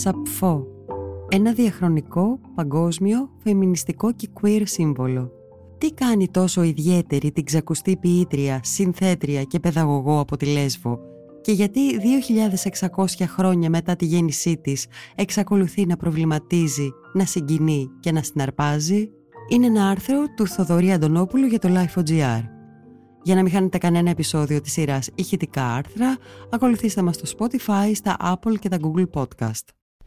Σαπφό, ένα διαχρονικό, παγκόσμιο, φεμινιστικό και queer σύμβολο. Τι κάνει τόσο ιδιαίτερη την ξακουστή ποιήτρια, συνθέτρια και παιδαγωγό από τη Λέσβο; Και γιατί 2.600 χρόνια μετά τη γέννησή της εξακολουθεί να προβληματίζει, να συγκινεί και να συναρπάζει; Είναι ένα άρθρο του Θοδωρή Αντωνόπουλου για το Life.gr. Για να μην χάνετε κανένα επεισόδιο της σειράς ηχητικά άρθρα, ακολουθήστε μας στο Spotify, στα Apple και τα Google Podcast.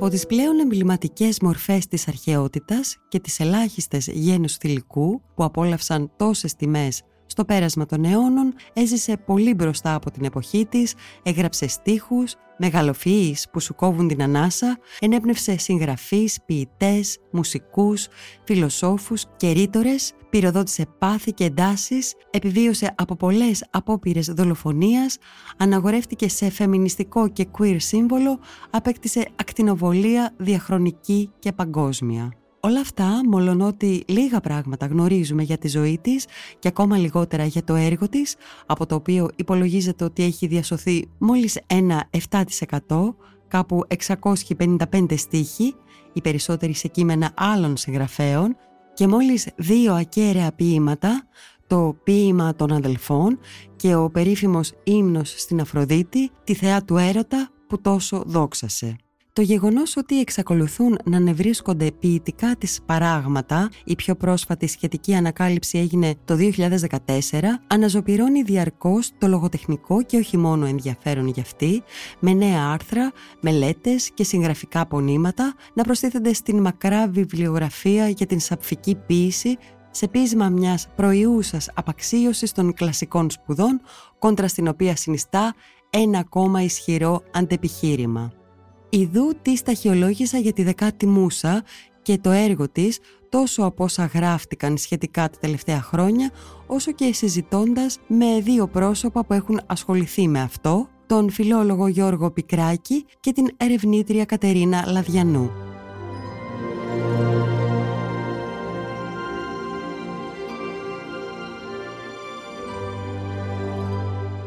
Από τις πλέον εμβληματικές μορφές της αρχαιότητας και τις ελάχιστες γένους θηλυκού που απόλαυσαν τόσες τιμές στο πέρασμα των αιώνων έζησε πολύ μπροστά από την εποχή της, έγραψε στίχους, μεγαλοφυείς που σου κόβουν την ανάσα, ενέπνευσε συγγραφείς, ποιητές, μουσικούς, φιλοσόφους και ρήτορες, πυροδότησε πάθη και εντάσεις, επιβίωσε από πολλές απόπειρες δολοφονίας, αναγορεύτηκε σε φεμινιστικό και queer σύμβολο, απέκτησε ακτινοβολία διαχρονική και παγκόσμια. Όλα αυτά, μολονότι λίγα πράγματα γνωρίζουμε για τη ζωή της και ακόμα λιγότερα για το έργο της, από το οποίο υπολογίζεται ότι έχει διασωθεί μόλις ένα 7%, κάπου 655 στίχοι, οι περισσότεροι σε κείμενα άλλων συγγραφέων, και μόλις δύο ακέραια ποίηματα, το ποίημα των αδελφών και ο περίφημος ύμνος στην Αφροδίτη, τη θεά του έρωτα που τόσο δόξασε. Το γεγονός ότι εξακολουθούν να νευρίσκονται ποιητικά τις παράγματα, η πιο πρόσφατη σχετική ανακάλυψη έγινε το 2014, αναζωπυρώνει διαρκώς το λογοτεχνικό και όχι μόνο ενδιαφέρον για αυτή, με νέα άρθρα, μελέτες και συγγραφικά πονήματα να προστίθενται στην μακρά βιβλιογραφία για την σαπφική ποίηση σε πείσμα μιας προϊούσας απαξίωσης των κλασικών σπουδών, κόντρα στην οποία συνιστά ένα ακόμα ισχυρό αντεπιχείρημα. Ιδού της σταχυολόγησα για τη δεκάτη Μούσα και το έργο της τόσο από όσα γράφτηκαν σχετικά τα τελευταία χρόνια όσο και συζητώντας με δύο πρόσωπα που έχουν ασχοληθεί με αυτό, τον φιλόλογο Γιώργο Πικράκη και την ερευνήτρια Κατερίνα Λαδιανού.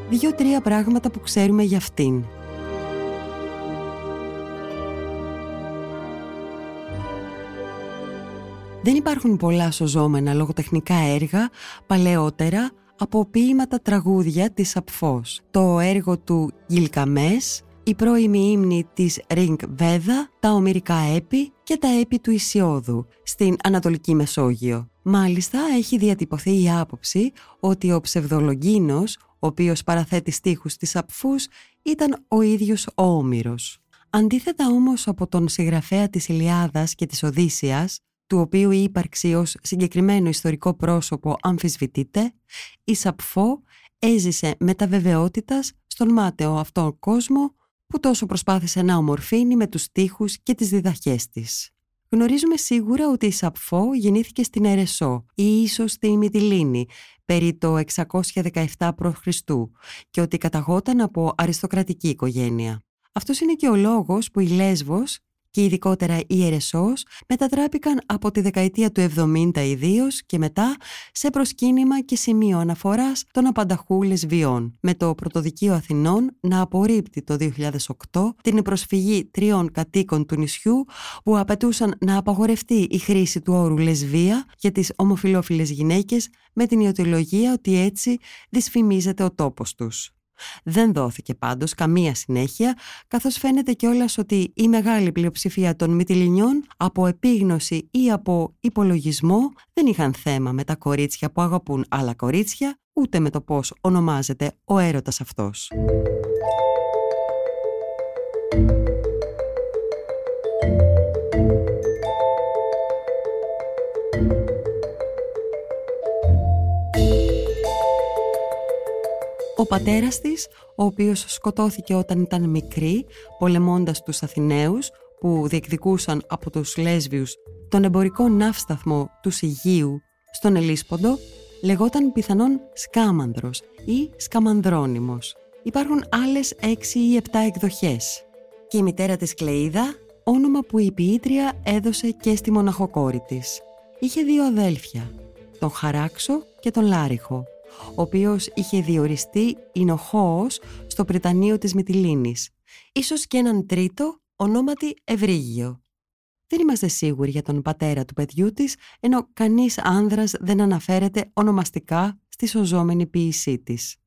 Δύο-τρία πράγματα που ξέρουμε για αυτήν. Δεν υπάρχουν πολλά σωζόμενα λογοτεχνικά έργα παλαιότερα από ποίηματα τραγούδια της Απφός. Το έργο του Γιλκαμές, η πρώιμη ύμνη της Ριγκ Βέδα, τα ομυρικά έπι και τα έπι του Ισιώδου στην Ανατολική Μεσόγειο. Μάλιστα έχει διατυπωθεί η άποψη ότι ο ψευδολογίνος, ο οποίος παραθέτει στίχους της Απφούς, ήταν ο ίδιος ο Όμηρος. Αντίθετα όμως από τον συγγραφέα της Ηλιάδας και της Οδύσσιας, του οποίου η ύπαρξη ως συγκεκριμένο ιστορικό πρόσωπο αμφισβητείται, η Σαπφό έζησε με τα βεβαιότητας στον μάταιο αυτόν κόσμο που τόσο προσπάθησε να ομορφύνει με τους στίχους και τις διδαχές της. Γνωρίζουμε σίγουρα ότι η Σαπφό γεννήθηκε στην Ερεσό ή ίσως στη Μυτιλίνη περί το 617 π.Χ. και ότι καταγόταν από αριστοκρατική οικογένεια. Αυτός είναι και ο λόγος που η Λέσβος και ειδικότερα η Ερεσός μετατράπηκαν από τη δεκαετία του 70 ιδίως και μετά σε προσκύνημα και σημείο αναφοράς των απανταχού λεσβιών, με το Πρωτοδικείο Αθηνών να απορρίπτει το 2008 την προσφυγή τριών κατοίκων του νησιού που απαιτούσαν να απαγορευτεί η χρήση του όρου λεσβία για τις ομοφιλόφιλες γυναίκες με την ιωτολογία ότι έτσι δυσφημίζεται ο τόπος τους. Δεν δόθηκε πάντως καμία συνέχεια, καθώς φαίνεται κιόλας ότι η μεγάλη πλειοψηφία των μυτιλινιών από επίγνωση ή από υπολογισμό δεν είχαν θέμα με τα κορίτσια που αγαπούν άλλα κορίτσια, ούτε με το πώς ονομάζεται ο έρωτας αυτός. Ο πατέρας της, ο οποίος σκοτώθηκε όταν ήταν μικρή, πολεμώντας τους Αθηναίους, που διεκδικούσαν από τους λέσβιους τον εμπορικό ναύσταθμο του Σιγίου στον Ελίσποντο λεγόταν πιθανόν Σκάμανδρος ή Σκαμανδρόνιμος. Υπάρχουν άλλες έξι ή επτά εκδοχές. Και η μητέρα της Κλεΐδα, όνομα που η ποιήτρια έδωσε και στη μοναχοκόρη της. Είχε δύο αδέλφια, τον Χαράξο και τον Λάριχο, ο οποίος είχε διοριστεί Ινοχώος στο Πριτανείο της Μυτιλίνης. Ίσως και έναν τρίτο, ονόματι Ευρύγιο. Δεν είμαστε σίγουροι για τον πατέρα του παιδιού της, ενώ κανείς άνδρας δεν αναφέρεται ονομαστικά στη σωζόμενη ποίησή της.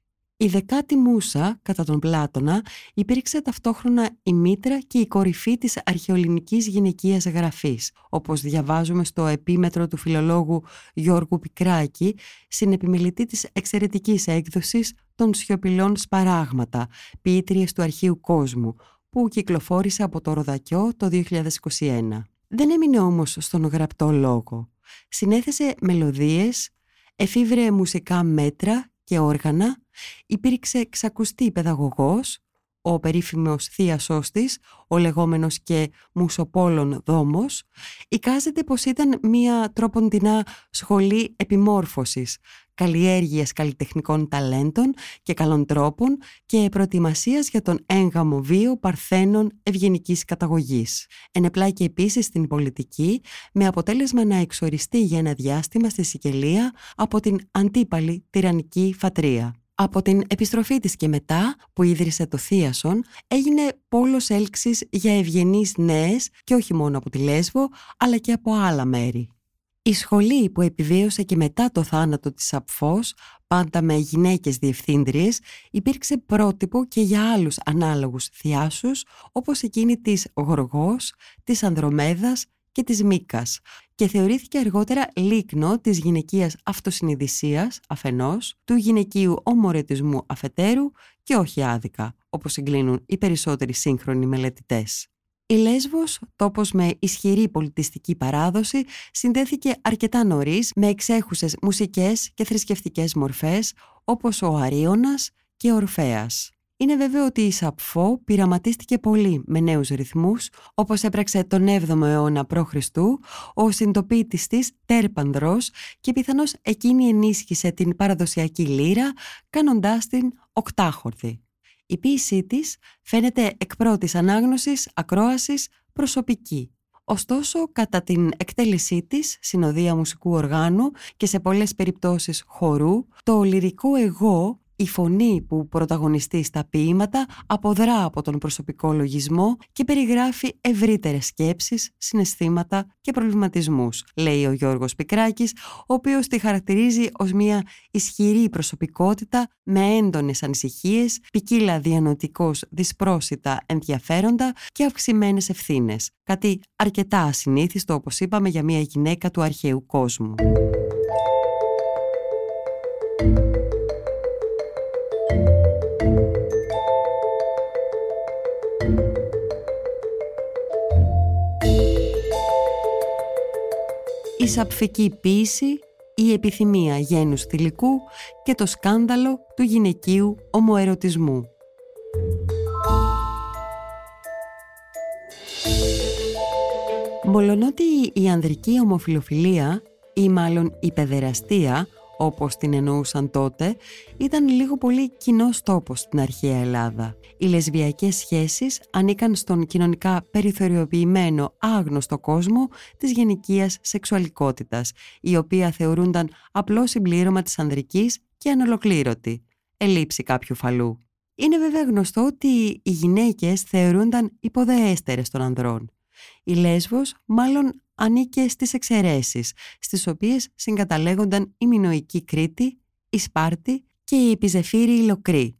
Η δεκάτη Μούσα, κατά τον Πλάτωνα, υπήρξε ταυτόχρονα η μήτρα και η κορυφή της αρχαιολινικής γυναικείας γραφής, όπως διαβάζουμε στο επίμετρο του φιλολόγου Γιώργου Πικράκη, συνεπιμελητή της εξαιρετικής έκδοσης των σιωπηλών σπαράγματα, ποιήτριες του αρχείου κόσμου, που κυκλοφόρησε από το Ροδακιό το 2021. Δεν έμεινε όμως στον γραπτό λόγο. Συνέθεσε μελωδίες, εφήβρε μουσικά μέτρα και όργανα, υπήρξε ξακουστή παιδαγωγός, ο περίφημος θείασός της, ο λεγόμενος και μουσοπόλων δόμος, εικάζεται πως ήταν μία τρόποντινά σχολή επιμόρφωσης, καλλιέργειας καλλιτεχνικών ταλέντων και καλών τρόπων και προετοιμασίας για τον έγγαμο βίο παρθένων ευγενικής καταγωγής. Ενεπλάκη επίσης στην πολιτική με αποτέλεσμα να εξοριστεί για ένα διάστημα στη Σικελία από την αντίπαλη τυραννική φατρία. Από την επιστροφή της και μετά που ίδρυσε το Θίασον έγινε πόλος έλξης για ευγενείς νέες και όχι μόνο από τη Λέσβο αλλά και από άλλα μέρη. Η σχολή που επιβίωσε και μετά το θάνατο της Απφός, πάντα με γυναίκες διευθύντριες, υπήρξε πρότυπο και για άλλους ανάλογους θειάσους, όπως εκείνη της Γοργός, της Ανδρομέδας και της Μίκας και θεωρήθηκε αργότερα λίκνο της γυναικείας αυτοσυνειδησίας αφενός, του γυναικείου ομορετισμού αφετέρου και όχι άδικα, όπως συγκλίνουν οι περισσότεροι σύγχρονοι μελετητές. Η Λέσβος, τόπος με ισχυρή πολιτιστική παράδοση, συνδέθηκε αρκετά νωρίς με εξέχουσες μουσικές και θρησκευτικές μορφές όπως ο Αρίωνας και ο Ορφέας. Είναι βέβαιο ότι η Σαπφό πειραματίστηκε πολύ με νέους ρυθμούς, όπως έπραξε τον 7ο αιώνα π.Χ. ο συντοπίτης της Τέρπανδρος και πιθανώς εκείνη ενίσχυσε την παραδοσιακή λύρα, κάνοντάς την οκτάχορδη. Η ποίησή της φαίνεται εκ πρώτης ανάγνωσης, ακρόασης, προσωπική. Ωστόσο, κατά την εκτέλεσή της, συνοδεία μουσικού οργάνου και σε πολλές περιπτώσεις χορού, το λυρικό εγώ η φωνή που πρωταγωνιστεί στα ποίηματα αποδρά από τον προσωπικό λογισμό και περιγράφει ευρύτερες σκέψεις, συναισθήματα και προβληματισμούς, λέει ο Γιώργος Πικράκης, ο οποίος τη χαρακτηρίζει ως μια ισχυρή προσωπικότητα με έντονες ανησυχίες, ποικίλα διανοτικός δυσπρόσιτα ενδιαφέροντα και αυξημένες ευθύνες. Κάτι αρκετά ασυνήθιστο, όπως είπαμε, για μια γυναίκα του αρχαίου κόσμου. Η σαπφική ποίηση, η επιθυμία γένους θηλυκού και το σκάνδαλο του γυναικείου ομοερωτισμού. Μολονότι η ανδρική ομοφιλοφιλία ή μάλλον η παιδεραστία όπως την εννοούσαν τότε, ήταν λίγο πολύ κοινός τόπος στην αρχαία Ελλάδα. Οι λεσβιακές σχέσεις ανήκαν στον κοινωνικά περιθωριοποιημένο άγνωστο κόσμο της γενικίας σεξουαλικότητας, η οποία θεωρούνταν απλό συμπλήρωμα της ανδρικής και ανολοκλήρωτη, ελήψη κάποιου φαλού. Είναι βέβαια γνωστό ότι οι γυναίκες θεωρούνταν υποδεέστερες των ανδρών. Η Λέσβος μάλλον ανήκε στις εξαιρέσεις, στις οποίες συγκαταλέγονταν η Μινοϊκή Κρήτη, η Σπάρτη και η Επιζεφύρη Λοκρή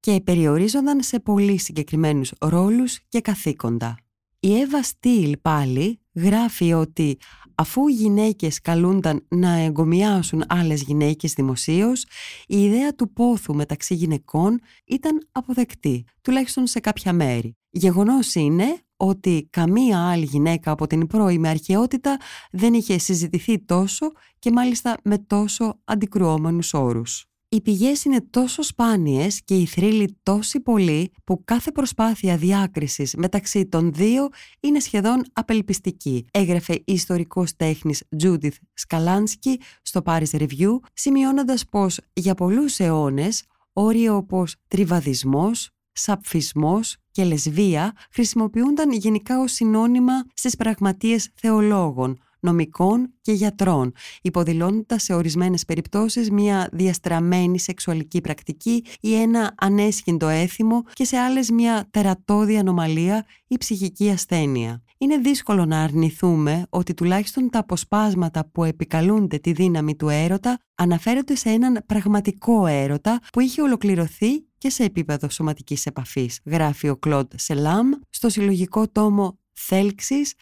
και περιορίζονταν σε πολύ συγκεκριμένους ρόλους και καθήκοντα. Η Εύα Στήλ πάλι γράφει ότι αφού οι γυναίκες καλούνταν να εγκομιάσουν άλλες γυναίκες δημοσίως, η ιδέα του πόθου μεταξύ γυναικών ήταν αποδεκτή, τουλάχιστον σε κάποια μέρη. Γεγονός είναι ότι καμία άλλη γυναίκα από την πρώιμη αρχαιότητα δεν είχε συζητηθεί τόσο και μάλιστα με τόσο αντικρουόμενους όρους. Οι πηγές είναι τόσο σπάνιες και οι θρύλοι τόσοι πολλοί που κάθε προσπάθεια διάκρισης μεταξύ των δύο είναι σχεδόν απελπιστική, έγραφε η ιστορικός τέχνης Judith Σκαλάνσκι στο Paris Review, σημειώνοντας πως για πολλούς αιώνες όρια όπως τριβαδισμός, σαπφισμός και λεσβία χρησιμοποιούνταν γενικά ως συνώνυμα στις πραγματείες θεολόγων, νομικών και γιατρών, υποδηλώνοντας σε ορισμένες περιπτώσεις μια διαστραμμένη σεξουαλική πρακτική ή ένα ανέσχυντο έθιμο και σε άλλες μια τερατώδη ανομαλία ή ψυχική ασθένεια. Είναι δύσκολο να αρνηθούμε ότι τουλάχιστον τα αποσπάσματα που επικαλούνται τη δύναμη του έρωτα αναφέρονται σε έναν πραγματικό έρωτα που είχε ολοκληρωθεί και σε επίπεδο σωματικής επαφής, γράφει ο Κλοντ Σελάμ στο συλλογικό τόμο Θέλξης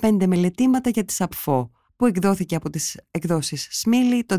15 μελετήματα για τη Σαπφό που εκδόθηκε από τις εκδόσεις Σμίλη το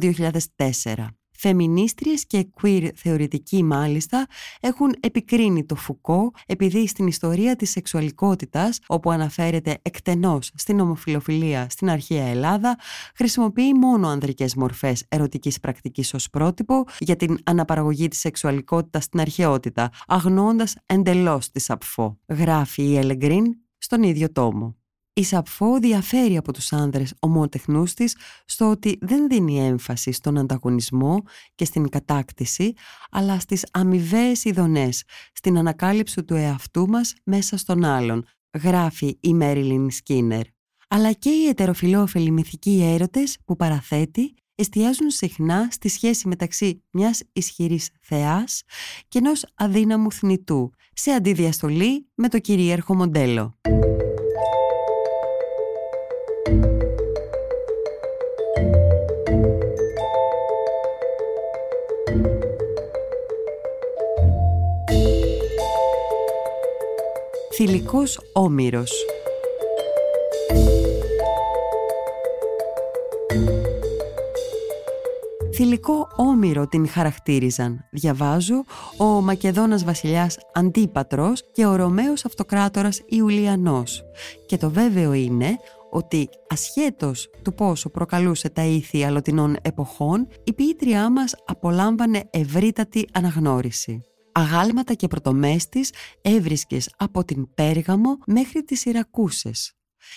2004. Φεμινίστριες και queer θεωρητικοί μάλιστα έχουν επικρίνει το Φουκό επειδή στην ιστορία της σεξουαλικότητας, όπου αναφέρεται εκτενώς στην ομοφιλοφιλία στην αρχαία Ελλάδα, χρησιμοποιεί μόνο ανδρικές μορφές ερωτικής πρακτικής ως πρότυπο για την αναπαραγωγή της σεξουαλικότητας στην αρχαιότητα, αγνώντας εντελώς τη Σαπφό. Γράφει η Ελεγκρίν στον ίδιο τόμο. Η Σαπφό διαφέρει από τους άνδρες ομότεχνούς της στο ότι δεν δίνει έμφαση στον ανταγωνισμό και στην κατάκτηση, αλλά στις αμοιβαίες ειδονές, στην ανακάλυψη του εαυτού μας μέσα στον άλλον, γράφει η Μέριλιν Σκίνερ. Αλλά και οι ετεροφιλόφιλοι μυθικοί έρωτες που παραθέτει εστιάζουν συχνά στη σχέση μεταξύ μιας ισχυρής θεάς και ενός αδύναμου θνητού, σε αντιδιαστολή με το κυρίαρχο μοντέλο. Θηλυκός Όμηρος Θηλυκό όμηρο την χαρακτήριζαν, διαβάζω, ο Μακεδόνας βασιλιάς Αντίπατρος και ο Ρωμαίος αυτοκράτορας Ιουλιανός. Και το βέβαιο είναι ότι ασχέτως του πόσο προκαλούσε τα ήθη αλλοτινών εποχών, η ποιήτριά μας απολάμβανε ευρύτατη αναγνώριση. Αγάλματα και πρωτομέστης έβρισκες από την Πέργαμο μέχρι τις Ιρακούσες.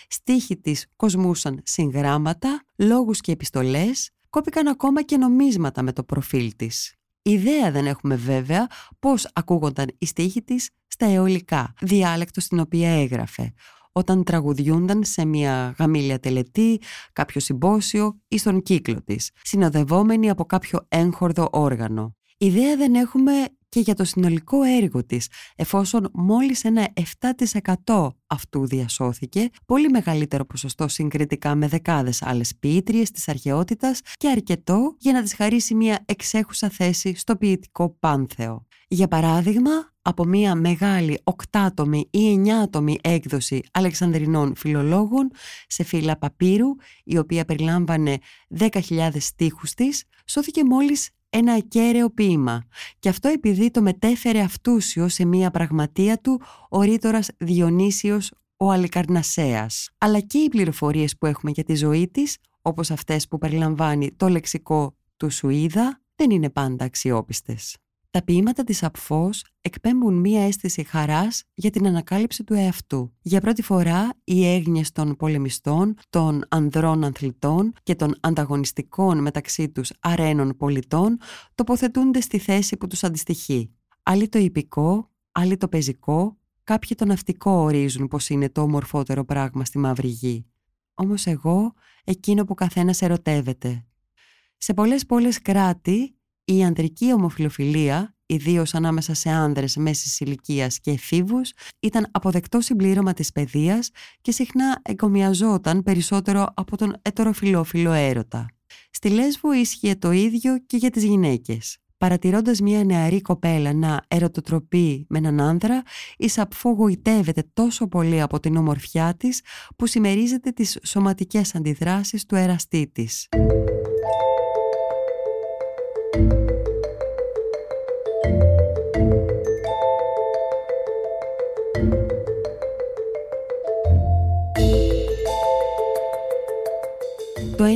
Στίχοι της κοσμούσαν συγγράμματα, λόγους και επιστολές, κόπηκαν ακόμα και νομίσματα με το προφίλ της. Ιδέα δεν έχουμε βέβαια πώς ακούγονταν η στίχη της στα αιωλικά, διάλεκτος στην οποία έγραφε, όταν τραγουδιούνταν σε μια γαμήλια τελετή, κάποιο συμπόσιο ή στον κύκλο της, συνοδευόμενη από κάποιο έγχορδο όργανο. Ιδέα δεν έχουμε και για το συνολικό έργο της, εφόσον μόλις ένα 7% αυτού διασώθηκε, πολύ μεγαλύτερο ποσοστό συγκριτικά με δεκάδες άλλες ποιήτριες της αρχαιότητας και αρκετό για να της χαρίσει μια εξέχουσα θέση στο ποιητικό πάνθεο. Για παράδειγμα, από μια μεγάλη οκτάτομη ή εννιάτομη έκδοση Αλεξανδρινών φιλολόγων σε φύλλα παπύρου, η οποία περιλάμβανε 10.000 στίχους της, σώθηκε μόλις ένα ακέραιο ποίημα και αυτό επειδή το μετέφερε αυτούσιο σε μία πραγματεία του ο ρήτορας Διονύσιος ο Αλικαρνασέας. Αλλά και οι πληροφορίες που έχουμε για τη ζωή της, όπως αυτές που περιλαμβάνει το λεξικό του Σουίδα, δεν είναι πάντα αξιόπιστες. Τα ποίηματα της Απφός εκπέμπουν μία αίσθηση χαράς για την ανακάλυψη του εαυτού. Για πρώτη φορά οι έγνοιες των πολεμιστών, των ανδρών ανθλητών και των ανταγωνιστικών μεταξύ τους αρένων πολιτών τοποθετούνται στη θέση που τους αντιστοιχεί. Άλλοι το υπηκό, άλλοι το πεζικό, κάποιοι το ναυτικό ορίζουν πως είναι το ομορφότερο πράγμα στη μαύρη γη. Όμως εγώ εκείνο που καθένας ερωτεύεται. Σε πολλές πόλεις κράτη η ανδρική ομοφιλοφιλία, ιδίως ανάμεσα σε άνδρες μέσης ηλικίας και εφήβους, ήταν αποδεκτό συμπλήρωμα της παιδείας και συχνά εγκομιαζόταν περισσότερο από τον ετεροφιλόφιλο έρωτα. Στη Λέσβο ίσχυε το ίδιο και για τις γυναίκες. Παρατηρώντας μια νεαρή κοπέλα να ερωτοτροπεί με έναν άνδρα, η Σαπφό γοητεύεται τόσο πολύ από την ομορφιά της που συμμερίζεται τις σωματικές αντιδράσεις του εραστή της.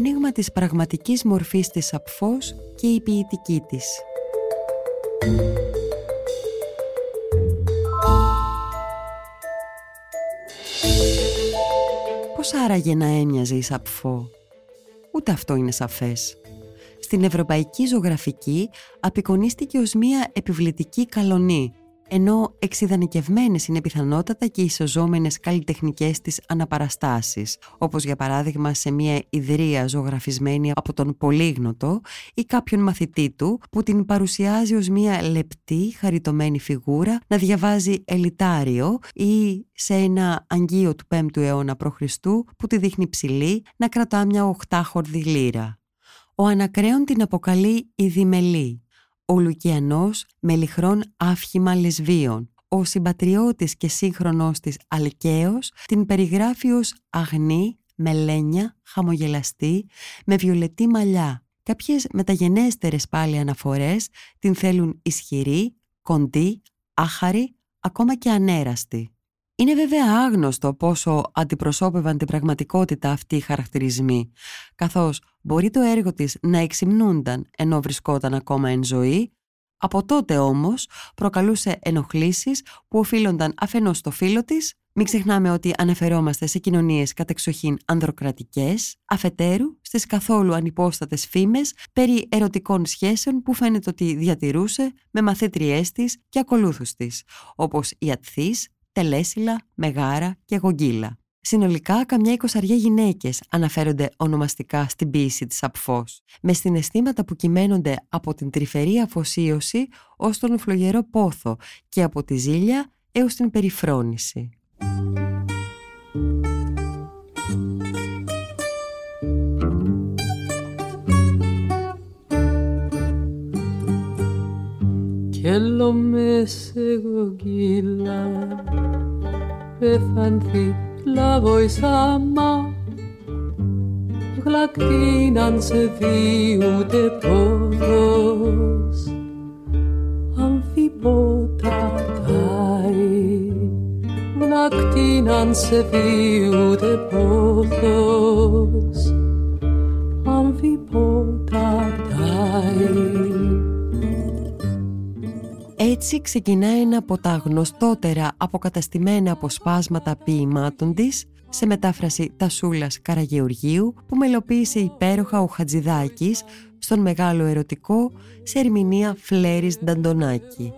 Το ένιγμα της πραγματικής μορφής της Απφός και η ποιητική της. Πώς άραγε να έμοιαζε η Σαπφό; Ούτε αυτό είναι σαφές. Στην ευρωπαϊκή ζωγραφική απεικονίστηκε ως μία επιβλητική καλονή ενώ εξειδανικευμένες είναι πιθανότατα και οι ισοζόμενες καλλιτεχνικές της αναπαραστάσεις, όπως για παράδειγμα σε μια ιδρία ζωγραφισμένη από τον Πολύγνωτο ή κάποιον μαθητή του που την παρουσιάζει ως μια λεπτή, χαριτωμένη φιγούρα να διαβάζει ελιτάριο ή σε ένα αγγείο του 5ου αιώνα π.Χ. που τη δείχνει ψηλή να κρατά μια οχτάχορδη λύρα. Ο Ανακρέον την αποκαλεί η Δημελή ο Λουκιανός με λιχρόν άφχημα λεσβίων. Ο συμπατριώτης και σύγχρονός της Αλκαίος την περιγράφει ως αγνή, μελένια, χαμογελαστή, με βιολετή μαλλιά. Κάποιες μεταγενέστερες πάλι αναφορές την θέλουν ισχυρή, κοντή, άχαρη, ακόμα και ανέραστη. Είναι βέβαια άγνωστο πόσο αντιπροσώπευαν την πραγματικότητα αυτοί οι χαρακτηρισμοί, καθώς μπορεί το έργο της να εξυμνούνταν ενώ βρισκόταν ακόμα εν ζωή, από τότε όμως προκαλούσε ενοχλήσεις που οφείλονταν αφενός στο φίλο της, μην ξεχνάμε ότι αναφερόμαστε σε κοινωνίες κατεξοχήν ανδροκρατικές, αφετέρου στις καθόλου ανυπόστατες φήμες περί ερωτικών σχέσεων που φαίνεται ότι διατηρούσε με μαθήτριές της και ακολούθους της, όπως η Ατθής, Τελέσιλα, Μεγάρα και Γογγίλα. Συνολικά, καμιά εικοσαριά γυναίκες αναφέρονται ονομαστικά στην ποίηση της Απφός, με συναισθήματα που κυμαίνονται από την τρυφερή αφοσίωση ως τον φλογερό πόθο και από τη ζήλια έως την περιφρόνηση. Και με σε la voice λαγοϊσάμα γλακτίναν σε δίουτε πόδος. Αμφιπότα τάι γλακτίναν σε δίουτε πόδος. Έτσι ξεκινάει ένα από τα γνωστότερα αποκαταστημένα αποσπάσματα ποιημάτων της σε μετάφραση Τασούλας Καραγεωργίου που μελοποίησε υπέροχα ο Χατζηδάκης στον μεγάλο ερωτικό σε ερμηνεία Φλέρης Νταντονάκη.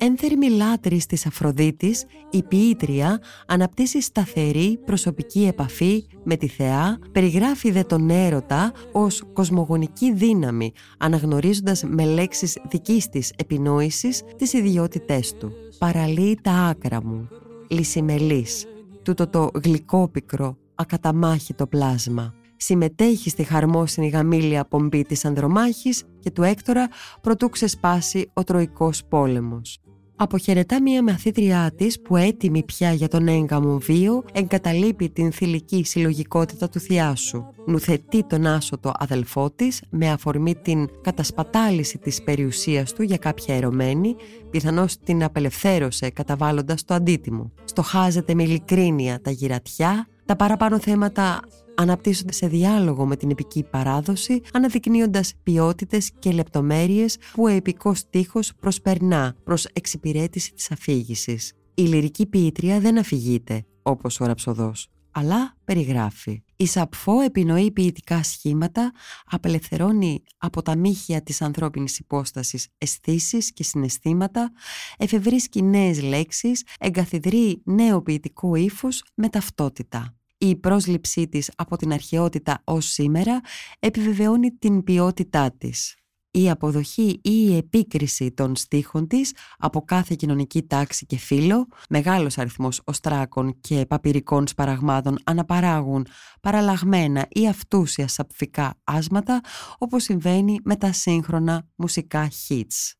Ένθερμη λάτρης της Αφροδίτης, η ποιήτρια αναπτύσσει σταθερή προσωπική επαφή με τη θεά, περιγράφει δε τον έρωτα ως κοσμογονική δύναμη, αναγνωρίζοντας με λέξεις δικής της επινόησης τις ιδιότητές του. Παραλύει τα άκρα μου, λυσιμελής, τούτο το γλυκόπικρο, ακαταμάχητο πλάσμα. Συμμετέχει στη χαρμόσυνη γαμήλια πομπή της Ανδρομάχης και του Έκτορα προτού ξεσπάσει ο Τροϊκός πόλεμος αποχαιρετά μία μαθήτριά της που έτοιμη πια για τον έγκαμο βίο εγκαταλείπει την θηλυκή συλλογικότητα του θειάσου. Νουθετεί τον άσωτο αδελφό της με αφορμή την κατασπατάληση της περιουσίας του για κάποια ερωμένη, πιθανώς την απελευθέρωσε καταβάλλοντας το αντίτιμο. Στοχάζεται με ειλικρίνεια τα γυρατιά, τα παραπάνω θέματα αναπτύσσονται σε διάλογο με την επική παράδοση, αναδεικνύοντας ποιότητες και λεπτομέρειες που ο επικός στίχος προσπερνά προς εξυπηρέτηση της αφήγησης. Η λυρική ποιήτρια δεν αφηγείται, όπως ο ραψοδός, αλλά περιγράφει. Η Σαπφό επινοεί ποιητικά σχήματα, απελευθερώνει από τα μύχια της ανθρώπινης υπόστασης αισθήσεις και συναισθήματα, εφευρίσκει νέες λέξεις, εγκαθιδρεί νέο ποιητικό ύφος με ταυτότητα η πρόσληψή της από την αρχαιότητα ως σήμερα επιβεβαιώνει την ποιότητά της. Η αποδοχή ή η επίκριση των στίχων της από κάθε κοινωνική τάξη και φύλλο, μεγάλος αριθμός οστράκων και παπυρικών σπαραγμάτων αναπαράγουν παραλλαγμένα ή αυτούσια σαπφικά άσματα όπως συμβαίνει με τα σύγχρονα μουσικά hits.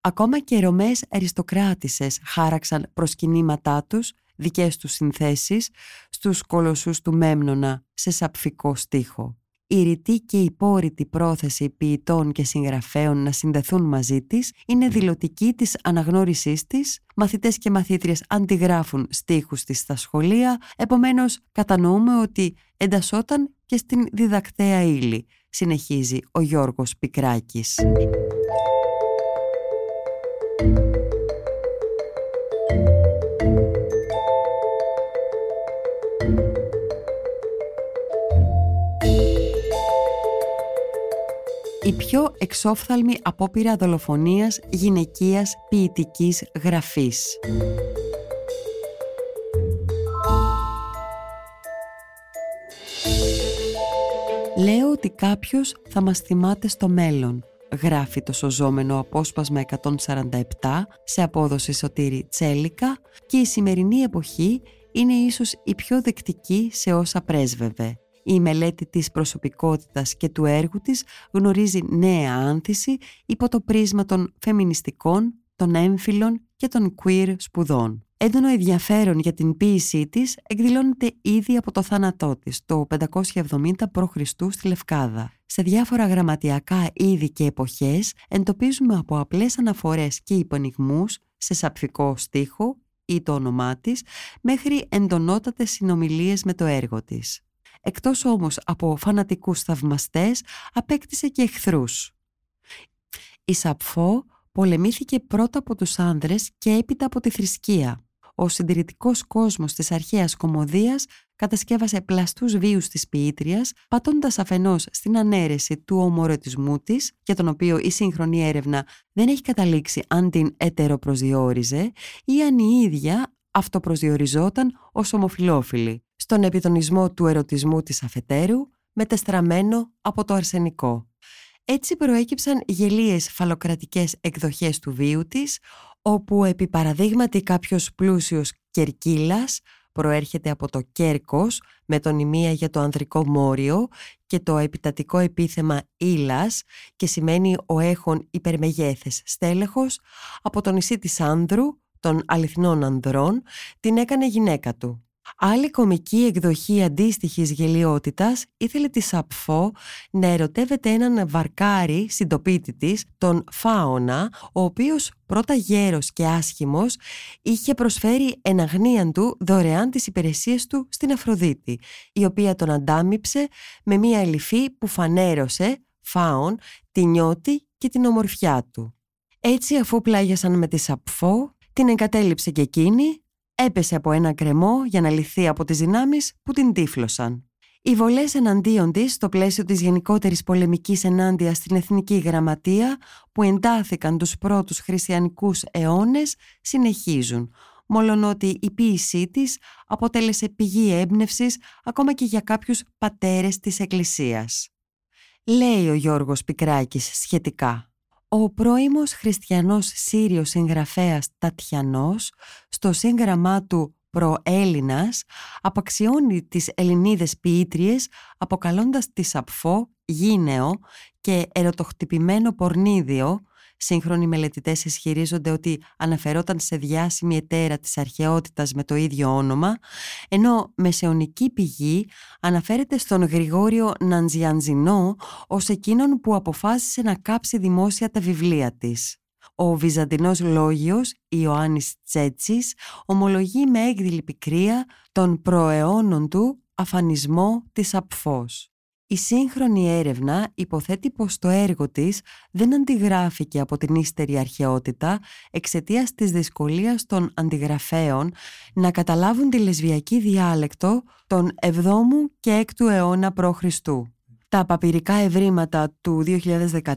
Ακόμα και ρωμές αριστοκράτησες χάραξαν προσκυνήματά τους δικές τους συνθέσεις στους κολοσσούς του Μέμνονα σε σαπφικό στίχο. Η ρητή και υπόρριτη πρόθεση ποιητών και συγγραφέων να συνδεθούν μαζί της είναι δηλωτική της αναγνώρισής της, μαθητές και μαθήτριες αντιγράφουν στίχους της στα σχολεία, επομένως κατανοούμε ότι εντασσόταν και στην διδακτέα ύλη, συνεχίζει ο Γιώργος Πικράκης. Εξόφθαλμη απόπειρα δολοφονίας γυναικείας ποιητικής γραφής. Λέω ότι κάποιος θα μας θυμάται στο μέλλον, γράφει το σωζόμενο απόσπασμα 147 σε απόδοση Σωτήρη Τσέλικα και η σημερινή εποχή είναι ίσως η πιο δεκτική σε όσα πρέσβευε. Η μελέτη της προσωπικότητας και του έργου της γνωρίζει νέα άνθηση υπό το πρίσμα των φεμινιστικών, των έμφυλων και των queer σπουδών. Έντονο ενδιαφέρον για την ποίησή της εκδηλώνεται ήδη από το θάνατό της το 570 π.Χ. στη Λευκάδα. Σε διάφορα γραμματιακά είδη και εποχές εντοπίζουμε από απλές αναφορές και υπονιγμούς σε σαπφικό στίχο ή το όνομά της μέχρι εντονότατες συνομιλίες με το έργο της. Εκτός όμως από φανατικούς θαυμαστές απέκτησε και εχθρούς. Η Σαπφό πολεμήθηκε πρώτα από τους άνδρες και έπειτα από τη θρησκεία ο συντηρητικός κόσμος της αρχαίας κομμωδίας κατασκεύασε πλαστούς βίους της ποιήτριας, πατώντας αφενός στην ανέρεση του ομορωτισμού της, για τον οποίο η σύγχρονη έρευνα δεν έχει καταλήξει αν την ετεροπροσδιόριζε ή αν η ίδια αυτοπροσδιοριζόταν ως ομοφιλόφιλη, στον επιτονισμό του ερωτισμού της αφετέρου, μετεστραμμένο από το αρσενικό. Έτσι προέκυψαν γελίες φαλοκρατικές εκδοχές του βίου της, όπου επί παραδείγματι κάποιος πλούσιος κερκίλας προέρχεται από το κέρκος με τον ημία για το ανδρικό μόριο και το επιτατικό επίθεμα ήλας και σημαίνει ο έχων υπερμεγέθες στέλεχος από το νησί της Άνδρου των αληθινών ανδρών την έκανε γυναίκα του. Άλλη κομική εκδοχή αντίστοιχης γελιότητας ήθελε τη Σαπφό να ερωτεύεται έναν βαρκάρι συντοπίτη της, τον Φάωνα, ο οποίος πρώτα γέρος και άσχημος είχε προσφέρει εν αγνίαν του δωρεάν τις υπηρεσίες του στην Αφροδίτη, η οποία τον αντάμυψε με μία ελιφή που φανέρωσε, Φάων, τη νιώτη και την ομορφιά του. Έτσι αφού πλάγιασαν με τη Σαπφό, την εγκατέλειψε και εκείνη έπεσε από ένα κρεμό για να λυθεί από τις δυνάμεις που την τύφλωσαν. Οι βολές εναντίον της στο πλαίσιο της γενικότερης πολεμικής ενάντια στην Εθνική Γραμματεία που εντάθηκαν τους πρώτους χριστιανικούς αιώνες συνεχίζουν, μόλον ότι η ποίησή της αποτέλεσε πηγή έμπνευσης ακόμα και για κάποιους πατέρες της Εκκλησίας. Λέει ο Γιώργος Πικράκης σχετικά. Ο πρώιμος χριστιανός Σύριος συγγραφέας Τατιανός στο σύγγραμμά του «Προέλληνας» απαξιώνει τις Ελληνίδες ποιήτριες αποκαλώντας τη Σαπφό γύναιο και ερωτοχτυπημένο πορνίδιο Σύγχρονοι μελετητές ισχυρίζονται ότι αναφερόταν σε διάσημη ετέρα της αρχαιότητας με το ίδιο όνομα, ενώ μεσαιωνική πηγή αναφέρεται στον Γρηγόριο Ναντζιανζινό ως εκείνον που αποφάσισε να κάψει δημόσια τα βιβλία της. Ο Βυζαντινός λόγιος Ιωάννης Τσέτσης ομολογεί με έκδηλη πικρία τον προαιώνων του αφανισμό της Απφός. Η σύγχρονη έρευνα υποθέτει πως το έργο της δεν αντιγράφηκε από την ύστερη αρχαιότητα εξαιτίας της δυσκολίας των αντιγραφέων να καταλάβουν τη λεσβιακή διάλεκτο των 7ου και 6ου αιώνα π.Χ. Τα παπυρικά ευρήματα του 2014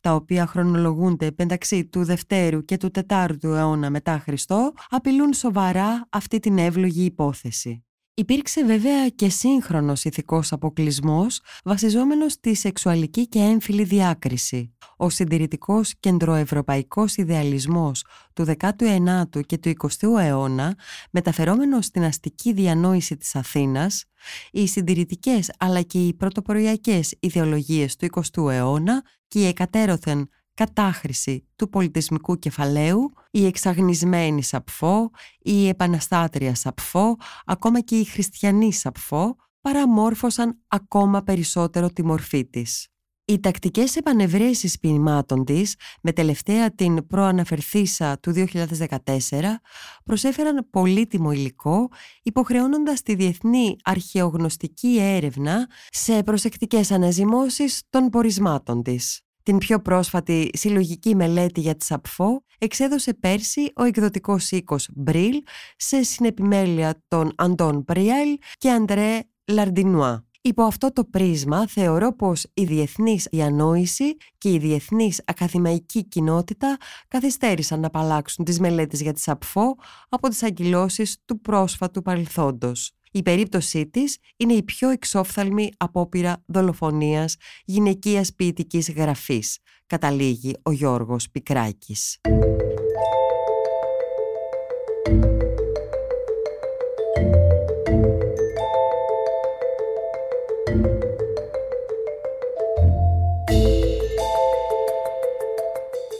τα οποία χρονολογούνται μεταξύ του Δευτέρου και του Τετάρτου αιώνα μετά Χριστό, απειλούν σοβαρά αυτή την εύλογη υπόθεση. Υπήρξε βέβαια και σύγχρονος ηθικός αποκλισμός βασιζόμενος στη σεξουαλική και έμφυλη διάκριση. Ο συντηρητικός κεντροευρωπαϊκός ιδεαλισμός του 19ου και του 20ου αιώνα, μεταφερόμενος στην αστική διανόηση της Αθήνας, οι συντηρητικές αλλά και οι πρωτοποριακές ιδεολογίες του 20ου αιώνα και η εκατέρωθεν κατάχρηση του πολιτισμικού κεφαλαίου, η εξαγνισμένη Σαπφό, η επαναστάτρια Σαπφό, ακόμα και η χριστιανή Σαπφό παραμόρφωσαν ακόμα περισσότερο τη μορφή της. Οι τακτικές επανευρέσεις ποινημάτων της, με τελευταία την προαναφερθήσα του 2014, προσέφεραν πολύτιμο υλικό, υποχρεώνοντας τη διεθνή αρχαιογνωστική έρευνα σε προσεκτικές αναζημώσεις των πορισμάτων της. Την πιο πρόσφατη συλλογική μελέτη για τη ΣΑΠΦΟ εξέδωσε πέρσι ο εκδοτικός οίκος Μπριλ σε συνεπιμέλεια των Αντών Μπριέλ και Αντρέ Λαρντινουά. Υπό αυτό το πρίσμα θεωρώ πως η διεθνής διανόηση και η διεθνής ακαδημαϊκή κοινότητα καθυστέρησαν να απαλλάξουν τις μελέτες για τη ΣΑΠΦΟ από τις αγκυλώσεις του πρόσφατου παρελθόντος. Η περίπτωσή της είναι η πιο εξόφθαλμη απόπειρα δολοφονίας γυναικείας ποιητικής γραφής, καταλήγει ο Γιώργος Πικράκης.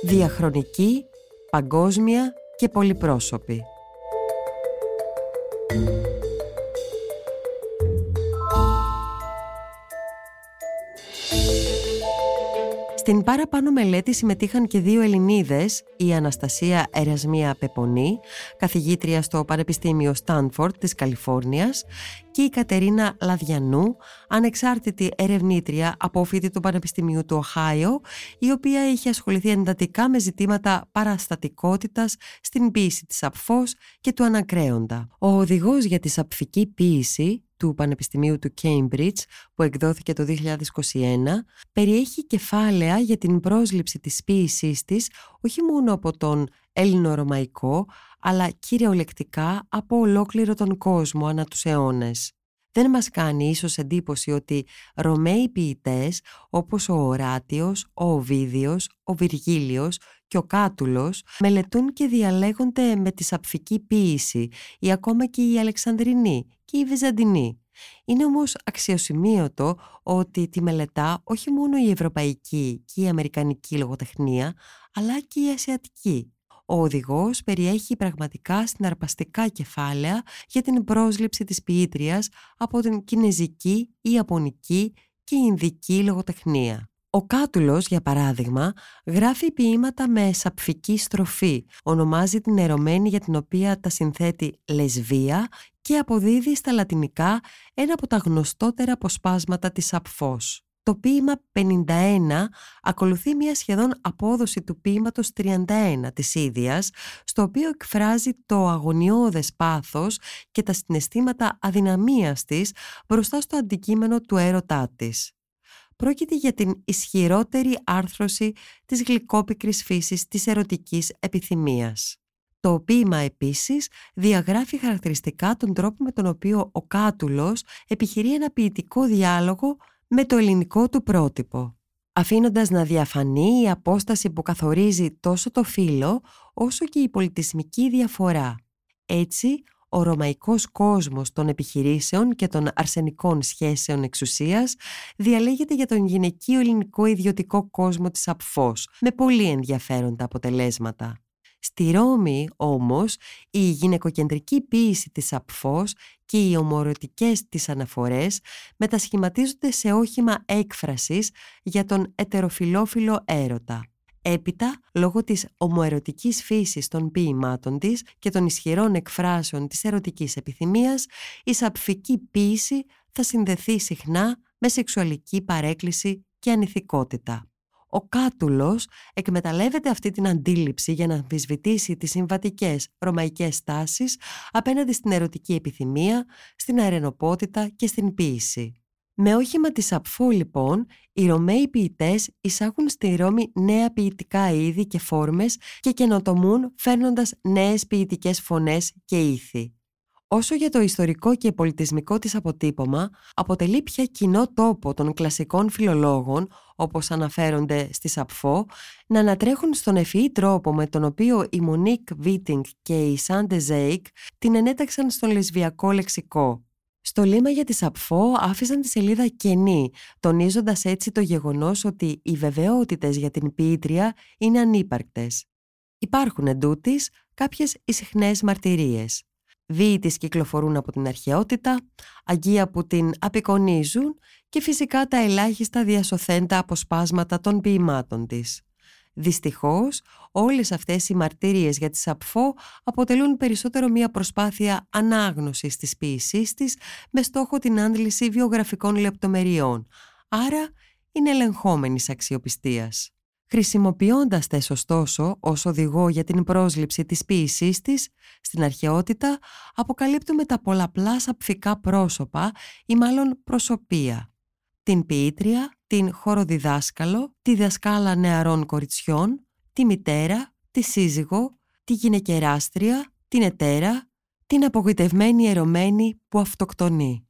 Διαχρονική, παγκόσμια και πολυπρόσωπη. Στην παραπάνω μελέτη συμμετείχαν και δύο Ελληνίδες, η Αναστασία Ερασμία Πεπονή, καθηγήτρια στο Πανεπιστήμιο Στάνφορντ της Καλιφόρνιας και η Κατερίνα Λαδιανού, ανεξάρτητη ερευνήτρια απόφοιτη του Πανεπιστημίου του Οχάιο, η οποία είχε ασχοληθεί εντατικά με ζητήματα παραστατικότητας στην ποίηση της Απφός και του Ανακρέοντα. Ο οδηγός για τη σαπφική ποίηση του Πανεπιστημίου του Cambridge που εκδόθηκε το 2021 περιέχει κεφάλαια για την πρόσληψη της ποίησής της όχι μόνο από τον Έλληνο-Ρωμαϊκό αλλά κυριολεκτικά από ολόκληρο τον κόσμο ανά τους αιώνες. Δεν μας κάνει ίσως εντύπωση ότι Ρωμαίοι ποιητές όπως ο Οράτιος, ο Οβίδιος, ο Βυργίλιος και ο Κάτουλος μελετούν και διαλέγονται με τη σαπφική ποίηση ή ακόμα και η Αλεξανδρινή και η Βυζαντινή. Είναι όμως αξιοσημείωτο ότι τη μελετά όχι μόνο η ευρωπαϊκή και η αμερικανική λογοτεχνία, αλλά και η ασιατική. Ο οδηγός περιέχει πραγματικά συναρπαστικά κεφάλαια για την πρόσληψη της ποιήτριας από την κινέζικη, ιαπωνική και ινδική λογοτεχνία. Ο Κάτουλος, για παράδειγμα, γράφει ποίηματα με σαπφική στροφή, ονομάζει την ερωμένη για την οποία τα συνθέτει λεσβία και αποδίδει στα λατινικά ένα από τα γνωστότερα αποσπάσματα της Απφός. Το ποίημα 51 ακολουθεί μια σχεδόν απόδοση του ποίηματος 31 της ίδιας, στο οποίο εκφράζει το αγωνιώδες πάθος και τα συναισθήματα αδυναμίας της μπροστά στο αντικείμενο του έρωτά της. Πρόκειται για την ισχυρότερη άρθρωση της γλυκόπικρης φύσης της ερωτικής επιθυμίας. Το ποίημα επίσης διαγράφει χαρακτηριστικά τον τρόπο με τον οποίο ο Κάτουλος επιχειρεί ένα ποιητικό διάλογο με το ελληνικό του πρότυπο, αφήνοντας να διαφανεί η απόσταση που καθορίζει τόσο το φύλλο όσο και η πολιτισμική διαφορά. Έτσι, ο ρωμαϊκός κόσμος των επιχειρήσεων και των αρσενικών σχέσεων εξουσίας διαλέγεται για τον γυναικείο ελληνικό ιδιωτικό κόσμο της Απφός, με πολύ ενδιαφέροντα αποτελέσματα. Στη Ρώμη όμως η γυναικοκεντρική ποίηση της Απφός και οι ομορωτικές της αναφορές μετασχηματίζονται σε όχημα έκφρασης για τον ετεροφιλόφιλο έρωτα. Έπειτα, λόγω της ομοερωτικής φύσης των ποίημάτων της και των ισχυρών εκφράσεων της ερωτικής επιθυμίας, η σαπφική ποίηση θα συνδεθεί συχνά με σεξουαλική παρέκκληση και ανηθικότητα. Ο Κάτουλος εκμεταλλεύεται αυτή την αντίληψη για να αμφισβητήσει τις συμβατικές ρωμαϊκές τάσεις απέναντι στην ερωτική επιθυμία, στην αερενοπότητα και στην ποίηση. Με όχημα τη Σαπφώ λοιπόν, οι Ρωμαίοι ποιητές εισάγουν στη Ρώμη νέα ποιητικά είδη και φόρμες και καινοτομούν φέρνοντας νέες ποιητικές φωνές και ήθη. Όσο για το ιστορικό και πολιτισμικό της αποτύπωμα, αποτελεί πια κοινό τόπο των κλασικών φιλολόγων, όπως αναφέρονται στη Σαπφώ, να ανατρέχουν στον ευφυή τρόπο με τον οποίο η Μονίκ Βίτινγκ και η Σάντε Ζέικ την ενέταξαν στον λεσβιακό λεξικό. Στο λίμα για τη Σαπφό άφησαν τη σελίδα κενή, τονίζοντας έτσι το γεγονός ότι οι βεβαιότητες για την ποιήτρια είναι ανύπαρκτες. Υπάρχουν εντούτοις κάποιες ισχνές μαρτυρίες. Βίοι της κυκλοφορούν από την αρχαιότητα, αγγεία που την απεικονίζουν και φυσικά τα ελάχιστα διασωθέντα αποσπάσματα των ποιημάτων της. Δυστυχώς, όλες αυτές οι μαρτυρίες για τη Σαπφό αποτελούν περισσότερο μια προσπάθεια ανάγνωσης της ποίησής της με στόχο την άντληση βιογραφικών λεπτομεριών, άρα είναι ελεγχόμενης αξιοπιστίας. Χρησιμοποιώντας τες ωστόσο ως οδηγό για την πρόσληψη της ποίησής της, στην αρχαιότητα αποκαλύπτουμε τα πολλαπλά σαπφικά πρόσωπα ή μάλλον προσωπία. Την ποιήτρια, την χωροδιδάσκαλο, τη δασκάλα νεαρών κοριτσιών, τη μητέρα, τη σύζυγο, τη γυναικεράστρια, την ετέρα, την απογοητευμένη ερωμένη που αυτοκτονεί.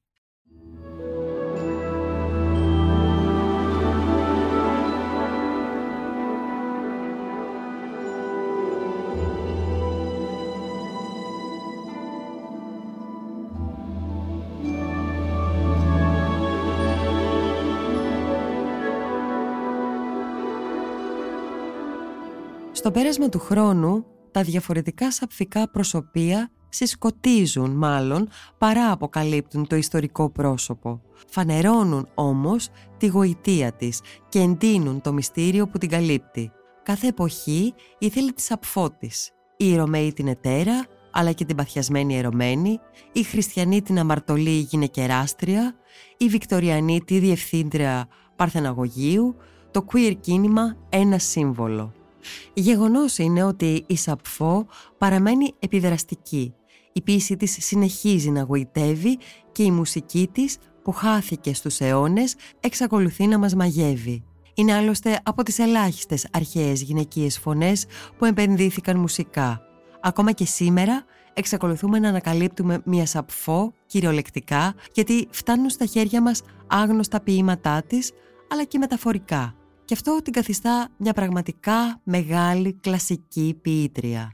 Στο πέρασμα του χρόνου, τα διαφορετικά σαπφικά προσωπία συσκοτίζουν μάλλον παρά αποκαλύπτουν το ιστορικό πρόσωπο. Φανερώνουν όμως τη γοητεία της και εντείνουν το μυστήριο που την καλύπτει. Κάθε εποχή ήθελε τη σαπφό της. Οι Ρωμαίοι την ετέρα, αλλά και την παθιασμένη ερωμένη, οι Χριστιανοί την αμαρτωλή γυναικεράστρια, η Βικτοριανή τη διευθύντρια παρθεναγωγείου, το queer κίνημα ένα σύμβολο. Γεγονός είναι ότι η Σαπφό παραμένει επιδραστική. Η πίση της συνεχίζει να γοητεύει και η μουσική της που χάθηκε στους αιώνες εξακολουθεί να μας μαγεύει. Είναι άλλωστε από τις ελάχιστες αρχαίες γυναικείες φωνές που επενδύθηκαν μουσικά. Ακόμα και σήμερα εξακολουθούμε να ανακαλύπτουμε μια σαπφό κυριολεκτικά γιατί φτάνουν στα χέρια μας άγνωστα ποίηματά της αλλά και μεταφορικά. Και αυτό την καθιστά μια πραγματικά μεγάλη κλασική ποιήτρια.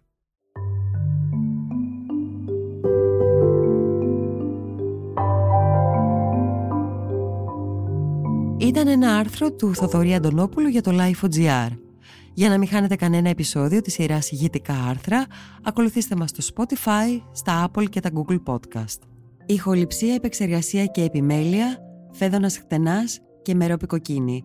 Ήταν ένα άρθρο του Θοδωρή Αντωνόπουλου για το Life.gr. Για να μην χάνετε κανένα επεισόδιο της σειράς ηγετικά άρθρα, ακολουθήστε μας στο Spotify, στα Apple και τα Google Podcast. Ηχοληψία, επεξεργασία και επιμέλεια, Φαίδωνας Κτενάς και Μερόπη Κοκκίνη.